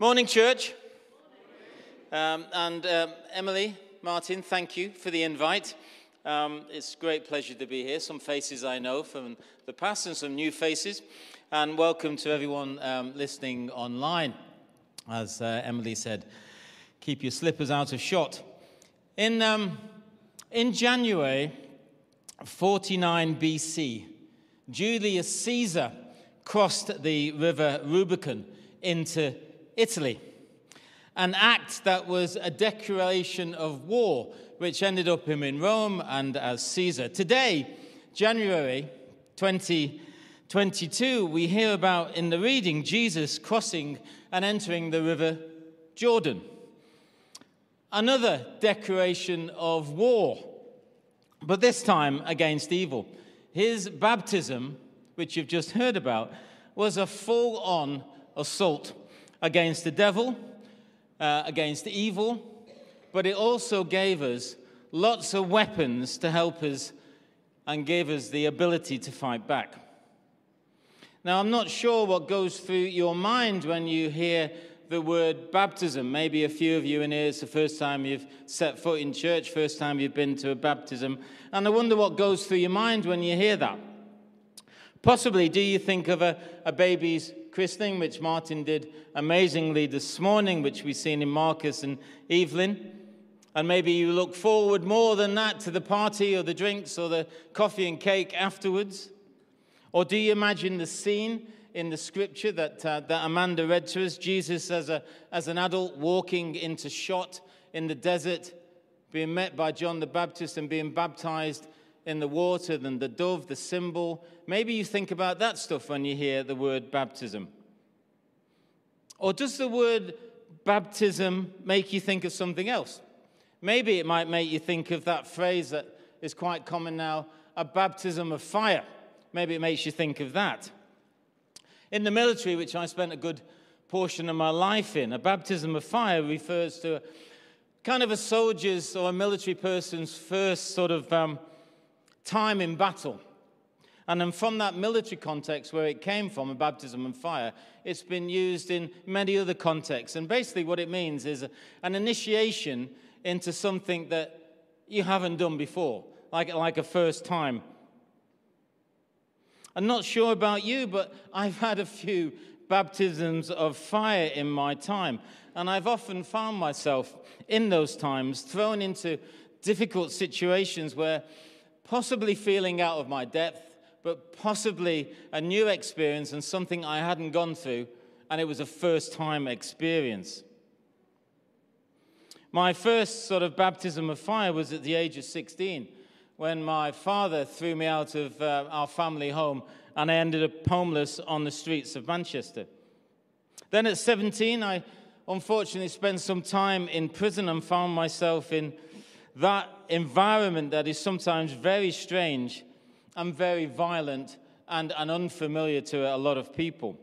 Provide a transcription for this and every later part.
Morning, church. Um, and um, Emily, Martin, thank you for the invite. Um, it's a great pleasure to be here. Some faces I know from the past and some new faces. And welcome to everyone um, listening online. As uh, Emily said, keep your slippers out of shot. In, um, in January 49 BC, Julius Caesar crossed the river Rubicon into Italy. An act that was a declaration of war, which ended up him in Rome and as Caesar. Today, January 2022, we hear about in the reading Jesus crossing and entering the river Jordan. Another declaration of war, but this time against evil. His baptism, which you've just heard about, was a full on assault against the devil, uh, against evil, but it also gave us lots of weapons to help us and gave us the ability to fight back. Now, I'm not sure what goes through your mind when you hear the word baptism. Maybe a few of you in here, it's the first time you've set foot in church, first time you've been to a baptism. And I wonder what goes through your mind when you hear that. Possibly, do you think of a, a baby's christening, which Martin did amazingly this morning, which we've seen in Marcus and Evelyn? And maybe you look forward more than that to the party or the drinks or the coffee and cake afterwards? Or do you imagine the scene in the scripture that, uh, that Amanda read to us? Jesus as, a, as an adult walking into Shot in the desert, being met by John the Baptist and being baptized in the water than the dove, the symbol. Maybe you think about that stuff when you hear the word baptism. Or does the word baptism make you think of something else? Maybe it might make you think of that phrase that is quite common now a baptism of fire. Maybe it makes you think of that. In the military, which I spent a good portion of my life in, a baptism of fire refers to kind of a soldier's or a military person's first sort of um, time in battle. And then from that military context where it came from, a baptism and fire, it's been used in many other contexts. And basically, what it means is an initiation into something that you haven't done before, like, like a first time. I'm not sure about you, but I've had a few baptisms of fire in my time. And I've often found myself in those times thrown into difficult situations where possibly feeling out of my depth, but possibly a new experience and something I hadn't gone through, and it was a first time experience. My first sort of baptism of fire was at the age of 16 when my father threw me out of uh, our family home and I ended up homeless on the streets of Manchester. Then at 17, I unfortunately spent some time in prison and found myself in that environment that is sometimes very strange and very violent and, and unfamiliar to a lot of people.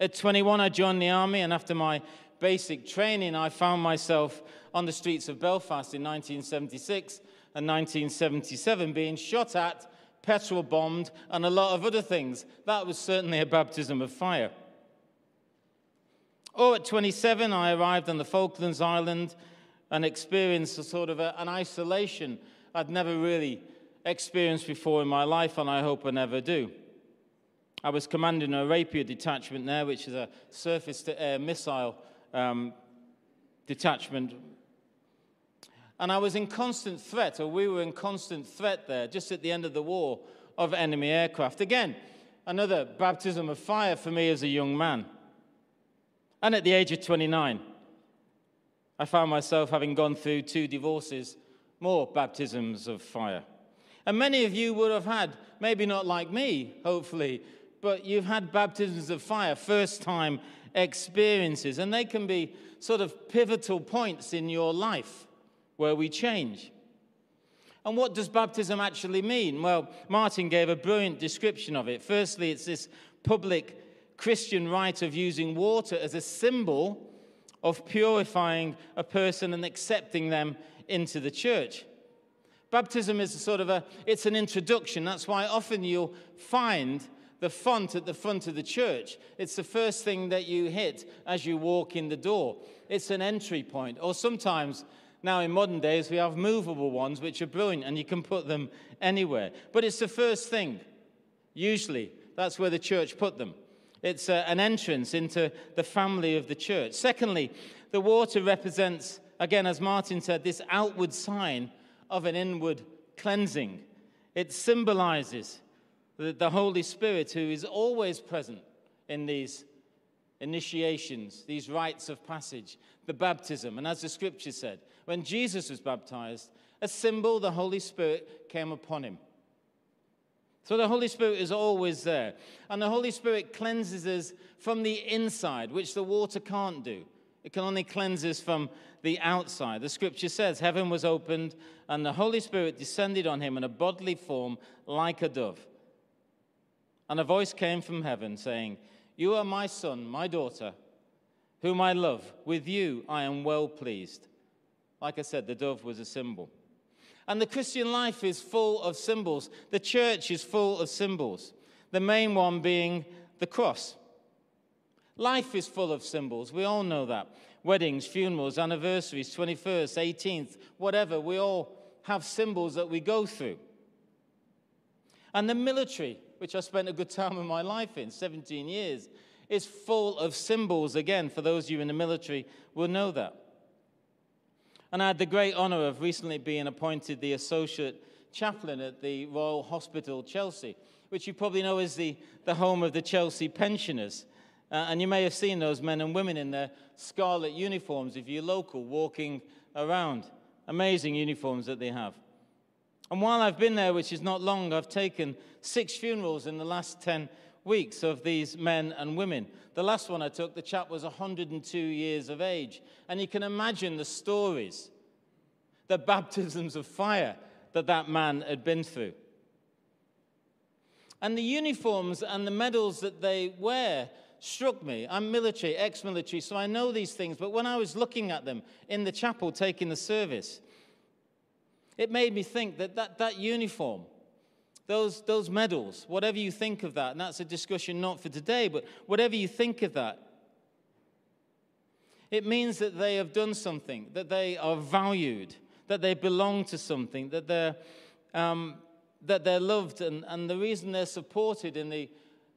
At 21, I joined the army, and after my basic training, I found myself on the streets of Belfast in 1976 and 1977 being shot at, petrol bombed, and a lot of other things. That was certainly a baptism of fire. Or at 27, I arrived on the Falklands Island and experienced a sort of a, an isolation I'd never really experienced before in my life, and I hope I never do. I was commanding a Rapier detachment there, which is a surface to air missile um, detachment. And I was in constant threat, or we were in constant threat there, just at the end of the war, of enemy aircraft. Again, another baptism of fire for me as a young man. And at the age of 29, I found myself having gone through two divorces, more baptisms of fire. And many of you would have had, maybe not like me, hopefully, but you've had baptisms of fire, first time experiences, and they can be sort of pivotal points in your life where we change. And what does baptism actually mean? Well, Martin gave a brilliant description of it. Firstly, it's this public Christian rite of using water as a symbol of purifying a person and accepting them into the church. Baptism is a sort of a, it's an introduction. That's why often you'll find the font at the front of the church. It's the first thing that you hit as you walk in the door. It's an entry point. Or sometimes, now in modern days, we have movable ones which are brilliant and you can put them anywhere. But it's the first thing. Usually, that's where the church put them. It's a, uh, an entrance into the family of the church. Secondly, the water represents, again, as Martin said, this outward sign of an inward cleansing. It symbolizes the, the Holy Spirit who is always present in these initiations, these rites of passage, the baptism. And as the scripture said, when Jesus was baptized, a symbol, the Holy Spirit came upon him. So the Holy Spirit is always there. And the Holy Spirit cleanses us from the inside, which the water can't do. It can only cleanse us from the outside. The scripture says, Heaven was opened, and the Holy Spirit descended on him in a bodily form like a dove. And a voice came from heaven saying, You are my son, my daughter, whom I love. With you I am well pleased. Like I said, the dove was a symbol. And the Christian life is full of symbols. The church is full of symbols, the main one being the cross. Life is full of symbols. We all know that. Weddings, funerals, anniversaries, 21st, 18th, whatever, we all have symbols that we go through. And the military, which I spent a good time of my life in, 17 years, is full of symbols. Again, for those of you in the military will know that. And I had the great honor of recently being appointed the associate chaplain at the Royal Hospital, Chelsea, which you probably know is the, the home of the Chelsea pensioners. Uh, and you may have seen those men and women in their scarlet uniforms, if you're local, walking around. Amazing uniforms that they have. And while I've been there, which is not long, I've taken six funerals in the last 10 weeks of these men and women. The last one I took, the chap was 102 years of age. And you can imagine the stories, the baptisms of fire that that man had been through. And the uniforms and the medals that they wear struck me. I'm military, ex military, so I know these things. But when I was looking at them in the chapel taking the service, it made me think that that, that uniform those, those medals, whatever you think of that, and that's a discussion not for today, but whatever you think of that, it means that they have done something, that they are valued, that they belong to something, that they're, um, that they're loved. And, and the reason they're supported in the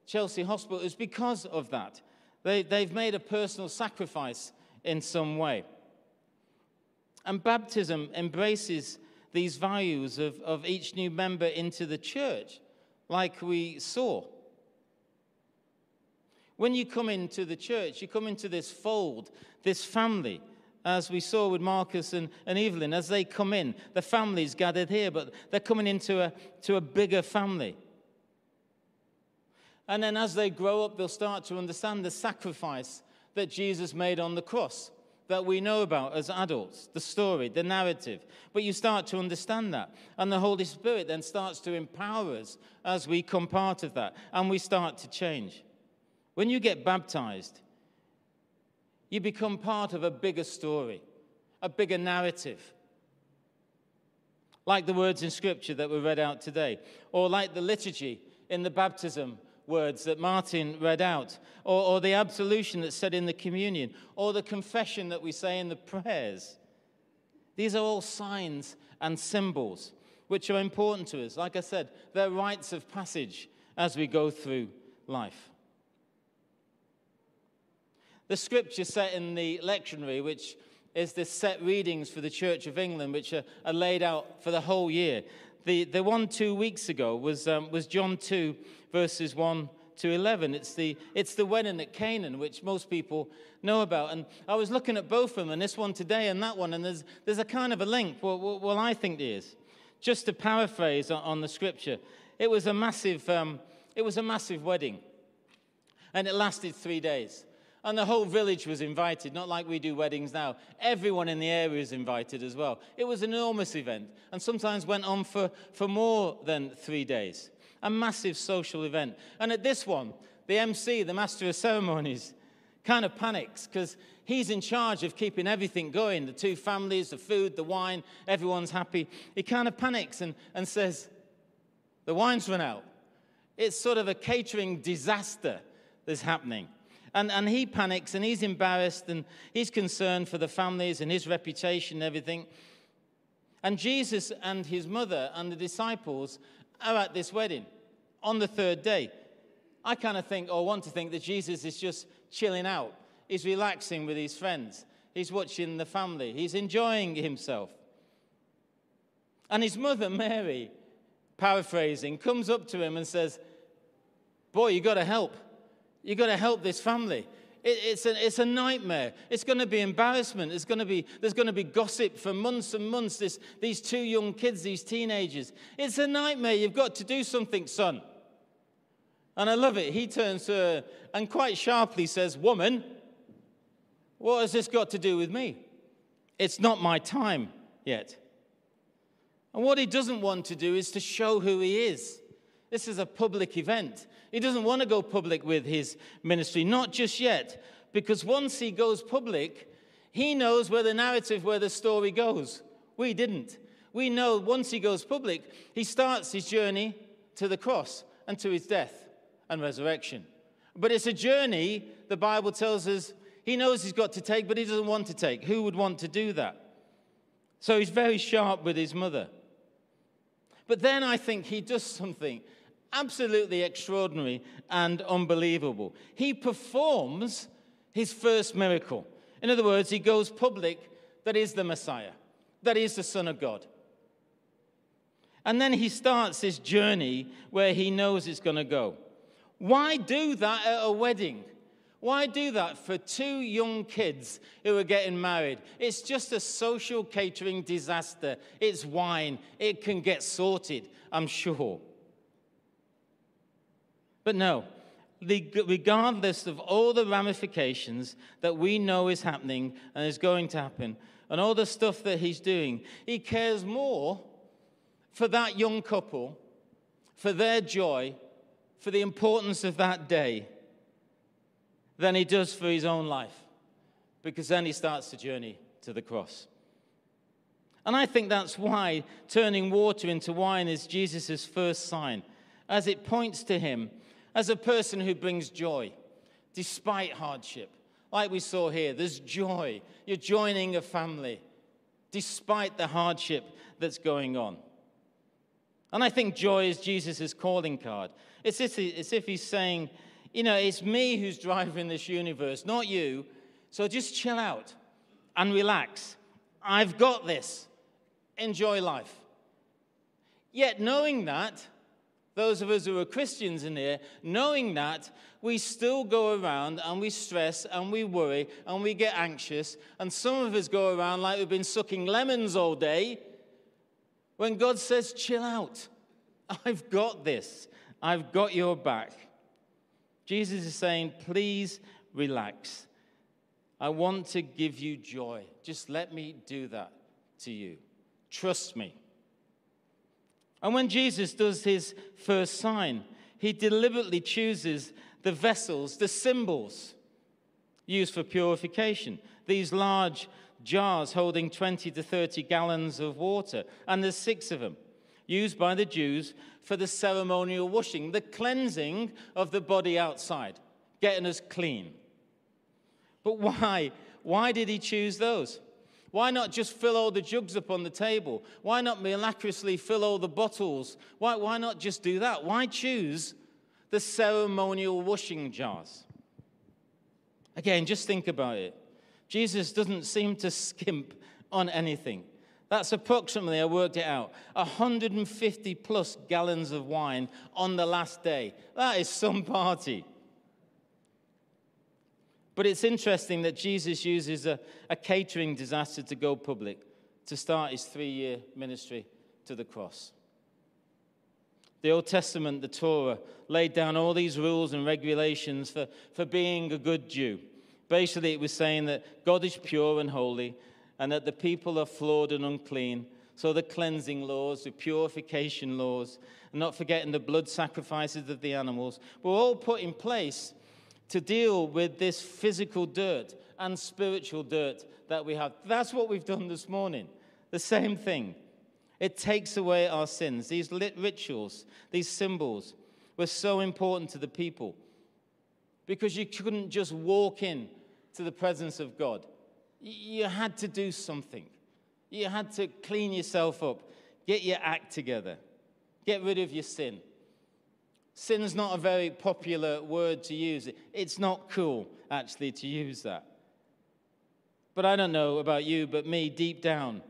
Chelsea Hospital is because of that. They, they've made a personal sacrifice in some way. And baptism embraces these values of, of each new member into the church, like we saw. When you come into the church, you come into this fold, this family, as we saw with Marcus and, and Evelyn, as they come in, the family's gathered here, but they're coming into a, to a bigger family. And then as they grow up, they'll start to understand the sacrifice that Jesus made on the cross that we know about as adults, the story, the narrative. But you start to understand that. And the Holy Spirit then starts to empower us as we come part of that and we start to change. When you get baptized, you become part of a bigger story, a bigger narrative. Like the words in Scripture that were read out today, or like the liturgy in the baptism words that Martin read out, or, or the absolution that's said in the communion, or the confession that we say in the prayers. These are all signs and symbols which are important to us. Like I said, they're rites of passage as we go through life. The scripture set in the lectionary, which is the set readings for the Church of England, which are, are laid out for the whole year. The, the one two weeks ago was, um, was John 2, verses 1 to 11. It's the, it's the wedding at Canaan, which most people know about. And I was looking at both of them, and this one today and that one, and there's, there's a kind of a link. Well, well, well I think there is. Just to paraphrase on, the scripture, it was a massive, um, it was a massive wedding, and it lasted three days. And the whole village was invited, not like we do weddings now. Everyone in the area was invited as well. It was an enormous event, and sometimes went on for, for more than three days a massive social event. And at this one, the MC, the master of ceremonies, kind of panics because he's in charge of keeping everything going the two families, the food, the wine, everyone's happy. He kind of panics and, and says, The wine's run out. It's sort of a catering disaster that's happening. And, and he panics and he's embarrassed and he's concerned for the families and his reputation and everything. And Jesus and his mother and the disciples are at this wedding on the third day. I kind of think or want to think that Jesus is just chilling out. He's relaxing with his friends. He's watching the family. He's enjoying himself. And his mother, Mary, paraphrasing, comes up to him and says, Boy, you got to help. You got to help this family. It, it's, a, it's a nightmare. It's going to be embarrassment. It's going to be, there's going to be gossip for months and months. This, these two young kids, these teenagers. It's a nightmare. You've got to do something, son. And I love it. He turns to her and quite sharply says, Woman, what has this got to do with me? It's not my time yet. And what he doesn't want to do is to show who he is. This is a public event. He doesn't want to go public with his ministry, not just yet, because once he goes public, he knows where the narrative, where the story goes. We didn't. We know once he goes public, he starts his journey to the cross and to his death and resurrection. But it's a journey, the Bible tells us, he knows he's got to take, but he doesn't want to take. Who would want to do that? So he's very sharp with his mother. But then I think he does something absolutely extraordinary and unbelievable. He performs his first miracle. In other words, he goes public that is the Messiah, that is the Son of God. And then he starts this journey where he knows it's going to go. Why do that at a wedding? Why do that for two young kids who are getting married? It's just a social catering disaster. It's wine. It can get sorted, I'm sure. But no, regardless of all the ramifications that we know is happening and is going to happen, and all the stuff that he's doing, he cares more for that young couple, for their joy, for the importance of that day than he does for his own life, because then he starts the journey to the cross. And I think that's why turning water into wine is Jesus' first sign, as it points to him as a person who brings joy despite hardship. Like we saw here, there's joy. You're joining a family despite the hardship that's going on. And I think joy is Jesus' calling card. It's as if he's saying, you know, it's me who's driving this universe, not you. So just chill out and relax. I've got this. Enjoy life. Yet, knowing that, those of us who are Christians in here, knowing that, we still go around and we stress and we worry and we get anxious. And some of us go around like we've been sucking lemons all day when God says, chill out. I've got this. I've got your back. Jesus is saying, please relax. I want to give you joy. Just let me do that to you. Trust me. And when Jesus does his first sign, he deliberately chooses the vessels, the symbols used for purification. These large jars holding 20 to 30 gallons of water, and there's six of them used by the Jews for the ceremonial washing, the cleansing of the body outside, getting us clean. But why? Why did he choose those? Why not just fill all the jugs up on the table? Why not miraculously fill all the bottles? Why, why not just do that? Why choose the ceremonial washing jars? Again, just think about it. Jesus doesn't seem to skimp on anything. That's approximately, I worked it out, 150 plus gallons of wine on the last day. That is some party. But it's interesting that Jesus uses a, a catering disaster to go public, to start his three year ministry to the cross. The Old Testament, the Torah, laid down all these rules and regulations for, for being a good Jew. Basically, it was saying that God is pure and holy, and that the people are flawed and unclean. So the cleansing laws, the purification laws, and not forgetting the blood sacrifices of the animals, were all put in place to deal with this physical dirt and spiritual dirt that we have. That's what we've done this morning. The same thing. It takes away our sins. These lit rituals, these symbols, were so important to the people because you couldn't just walk in to the presence of God. You had to do something. You had to clean yourself up, get your act together, get rid of your sin. Sin's not a very popular word to use. It's not cool, actually, to use that. But I don't know about you, but me, deep down,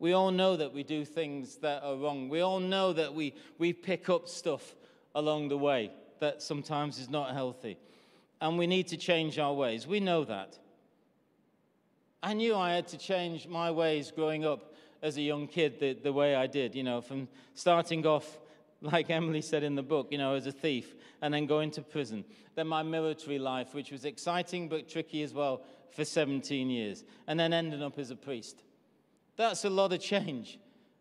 we all know that we do things that are wrong. We all know that we, we pick up stuff along the way that sometimes is not healthy. And we need to change our ways. We know that. I knew I had to change my ways growing up as a young kid the, the way I did, you know, from starting off, like Emily said in the book, you know, as a thief, and then going to prison. Then my military life, which was exciting but tricky as well for 17 years, and then ending up as a priest. That's a lot of change,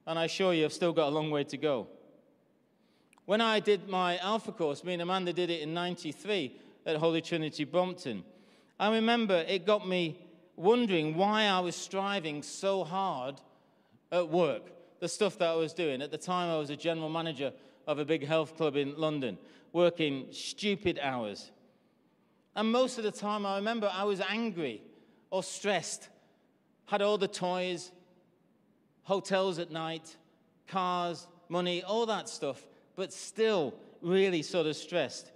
and I assure you I've still got a long way to go. When I did my Alpha course, me and Amanda did it in 93 at Holy Trinity Brompton. I remember it got me wondering why I was striving so hard at work, the stuff that I was doing. At the time, I was a general manager of a big health club in London, working stupid hours. And most of the time, I remember I was angry or stressed, had all the toys, hotels at night, cars, money, all that stuff, but still really sort of stressed.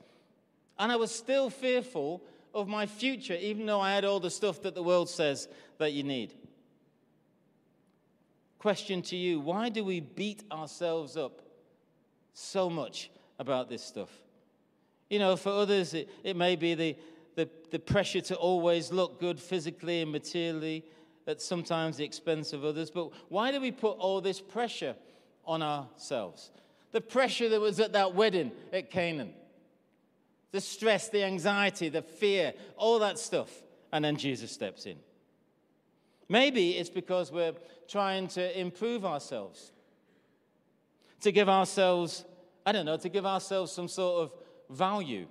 And I was still fearful of my future, even though I had all the stuff that the world says that you need. Question to you why do we beat ourselves up so much about this stuff? You know, for others, it, it may be the, the, the pressure to always look good physically and materially at sometimes the expense of others. But why do we put all this pressure on ourselves? The pressure that was at that wedding at Canaan the stress, the anxiety, the fear, all that stuff. And then Jesus steps in. Maybe it's because we're trying to improve ourselves, to give ourselves, I don't know, to give ourselves some sort of value.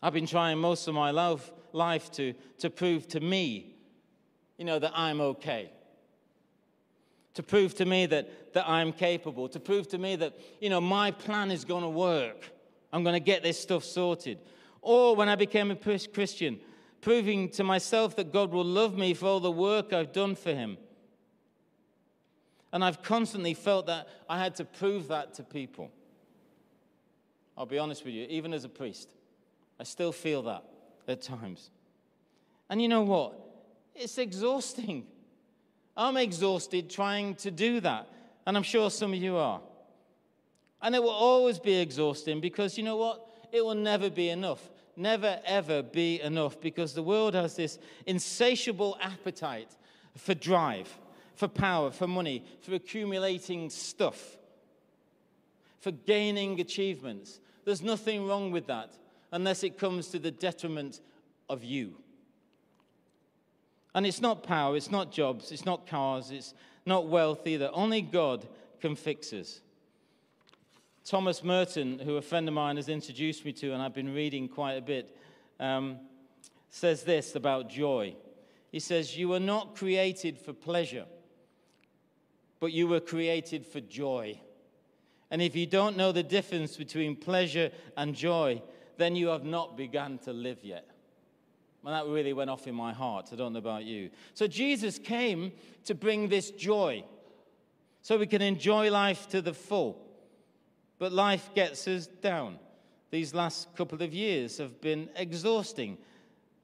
I've been trying most of my life, life to, to prove to me, you know, that I'm okay. To prove to me that, that I'm capable. To prove to me that, you know, my plan is going to work. I'm going to get this stuff sorted. Or when I became a Christian, proving to myself that God will love me for all the work I've done for Him. And I've constantly felt that I had to prove that to people. I'll be honest with you, even as a priest, I still feel that at times. And you know what? It's exhausting. I'm exhausted trying to do that. And I'm sure some of you are. And it will always be exhausting because you know what? It will never be enough. Never, ever be enough because the world has this insatiable appetite for drive, for power, for money, for accumulating stuff, for gaining achievements. There's nothing wrong with that unless it comes to the detriment of you. And it's not power, it's not jobs, it's not cars, it's not wealth either. Only God can fix us. Thomas Merton, who a friend of mine has introduced me to, and I've been reading quite a bit, um, says this about joy. He says, You were not created for pleasure, but you were created for joy. And if you don't know the difference between pleasure and joy, then you have not begun to live yet. Well, that really went off in my heart. I don't know about you. So Jesus came to bring this joy so we can enjoy life to the full. But life gets us down. These last couple of years have been exhausting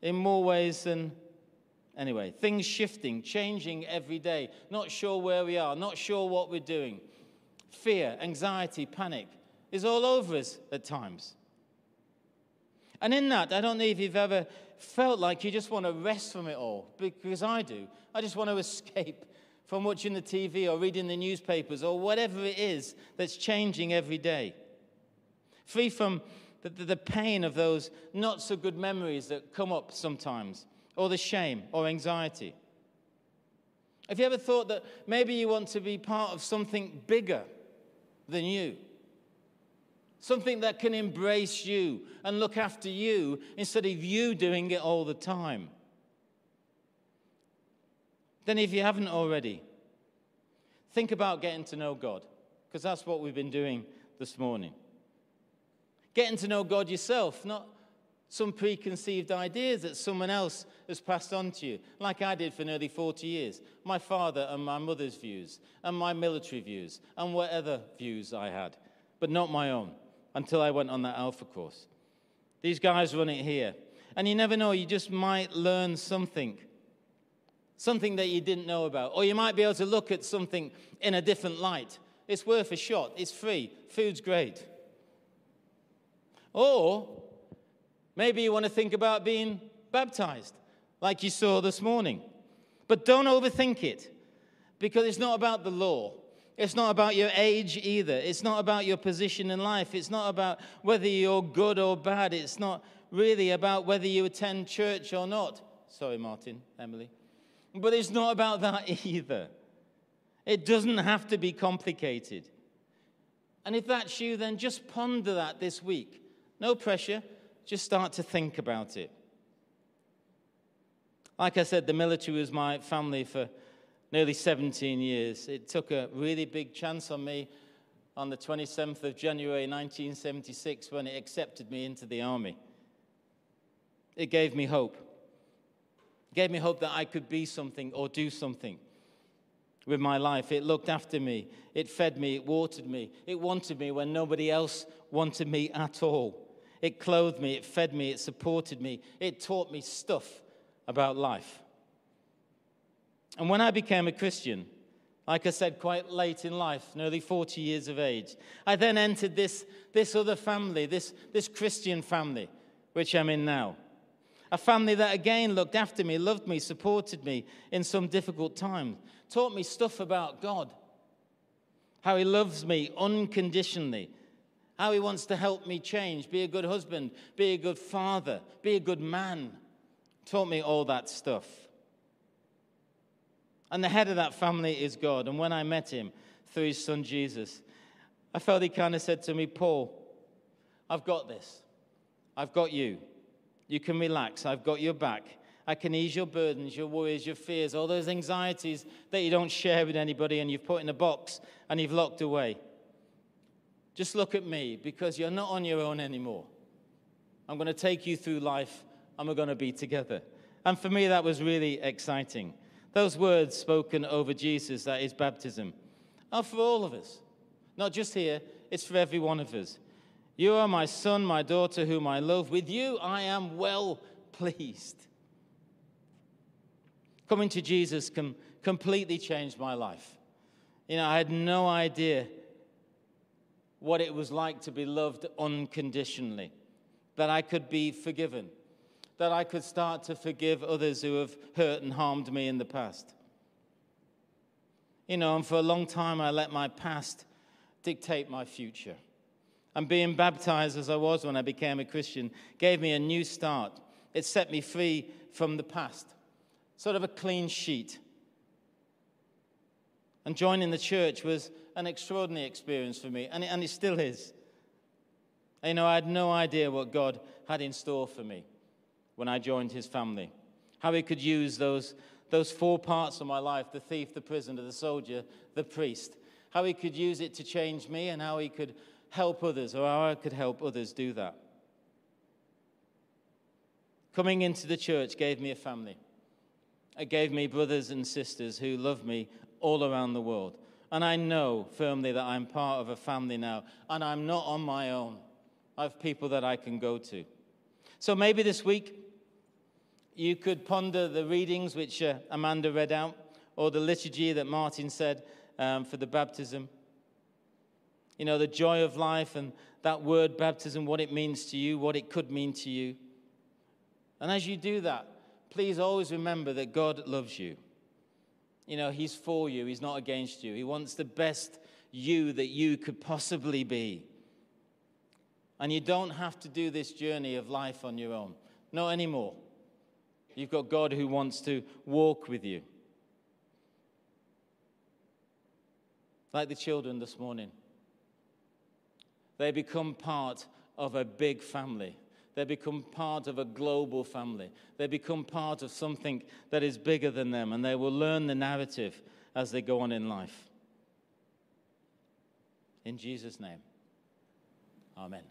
in more ways than. Anyway, things shifting, changing every day, not sure where we are, not sure what we're doing. Fear, anxiety, panic is all over us at times. And in that, I don't know if you've ever felt like you just want to rest from it all, because I do. I just want to escape from watching the TV or reading the newspapers or whatever it is that's changing every day. Free from the, the, pain of those not so good memories that come up sometimes, or the shame or anxiety. Have you ever thought that maybe you want to be part of something bigger than you? Something that can embrace you and look after you instead of you doing it all the time? then if you haven't already, think about getting to know God, because that's what we've been doing this morning. Getting to know God yourself, not some preconceived ideas that someone else has passed on to you, like I did for nearly 40 years. My father and my mother's views, and my military views, and whatever views I had, but not my own until I went on that Alpha course. These guys run it here. And you never know, you just might learn something. Something that you didn't know about. Or you might be able to look at something in a different light. It's worth a shot. It's free. Food's great. Or maybe you want to think about being baptized, like you saw this morning. But don't overthink it, because it's not about the law. It's not about your age either. It's not about your position in life. It's not about whether you're good or bad. It's not really about whether you attend church or not. Sorry, Martin, Emily. But it's not about that either. It doesn't have to be complicated. And if that's you, then just ponder that this week. No pressure, just start to think about it. Like I said, the military was my family for nearly 17 years. It took a really big chance on me on the 27th of January 1976 when it accepted me into the army. It gave me hope. It gave me hope that I could be something or do something with my life. It looked after me. It fed me. It watered me. It wanted me when nobody else wanted me at all. It clothed me. It fed me. It supported me. It taught me stuff about life. And when I became a Christian, like I said, quite late in life, nearly 40 years of age, I then entered this, this other family, this, this Christian family, which I'm in now. A family that again looked after me, loved me, supported me in some difficult times, taught me stuff about God, how He loves me unconditionally, how He wants to help me change, be a good husband, be a good father, be a good man. Taught me all that stuff. And the head of that family is God. And when I met him through his son Jesus, I felt he kind of said to me, Paul, I've got this. I've got you. You can relax. I've got your back. I can ease your burdens, your worries, your fears, all those anxieties that you don't share with anybody and you've put in a box and you've locked away. Just look at me because you're not on your own anymore. I'm going to take you through life and we're going to be together. And for me, that was really exciting. Those words spoken over Jesus, that is baptism, are for all of us. Not just here, it's for every one of us. You are my son, my daughter, whom I love. With you I am well pleased. Coming to Jesus com- completely changed my life. You know, I had no idea what it was like to be loved unconditionally, that I could be forgiven that I could start to forgive others who have hurt and harmed me in the past. You know, and for a long time I let my past dictate my future. And being baptized as I was when I became a Christian gave me a new start. It set me free from the past, sort of a clean sheet. And joining the church was an extraordinary experience for me, and it, and it still is. You know, I had no idea what God had in store for me when I joined his family. How he could use those, those four parts of my life the thief, the prisoner, the soldier, the priest. How he could use it to change me and how he could help others or how I could help others do that. Coming into the church gave me a family. It gave me brothers and sisters who love me all around the world. And I know firmly that I'm part of a family now, and I'm not on my own. I have people that I can go to. So maybe this week you could ponder the readings which uh, Amanda read out, or the liturgy that Martin said um, for the baptism. You know, the joy of life and that word baptism, what it means to you, what it could mean to you. And as you do that, please always remember that God loves you. You know, He's for you, He's not against you. He wants the best you that you could possibly be. And you don't have to do this journey of life on your own. Not anymore. You've got God who wants to walk with you. Like the children this morning, they become part of a big family. They become part of a global family. They become part of something that is bigger than them, and they will learn the narrative as they go on in life. In Jesus' name, Amen.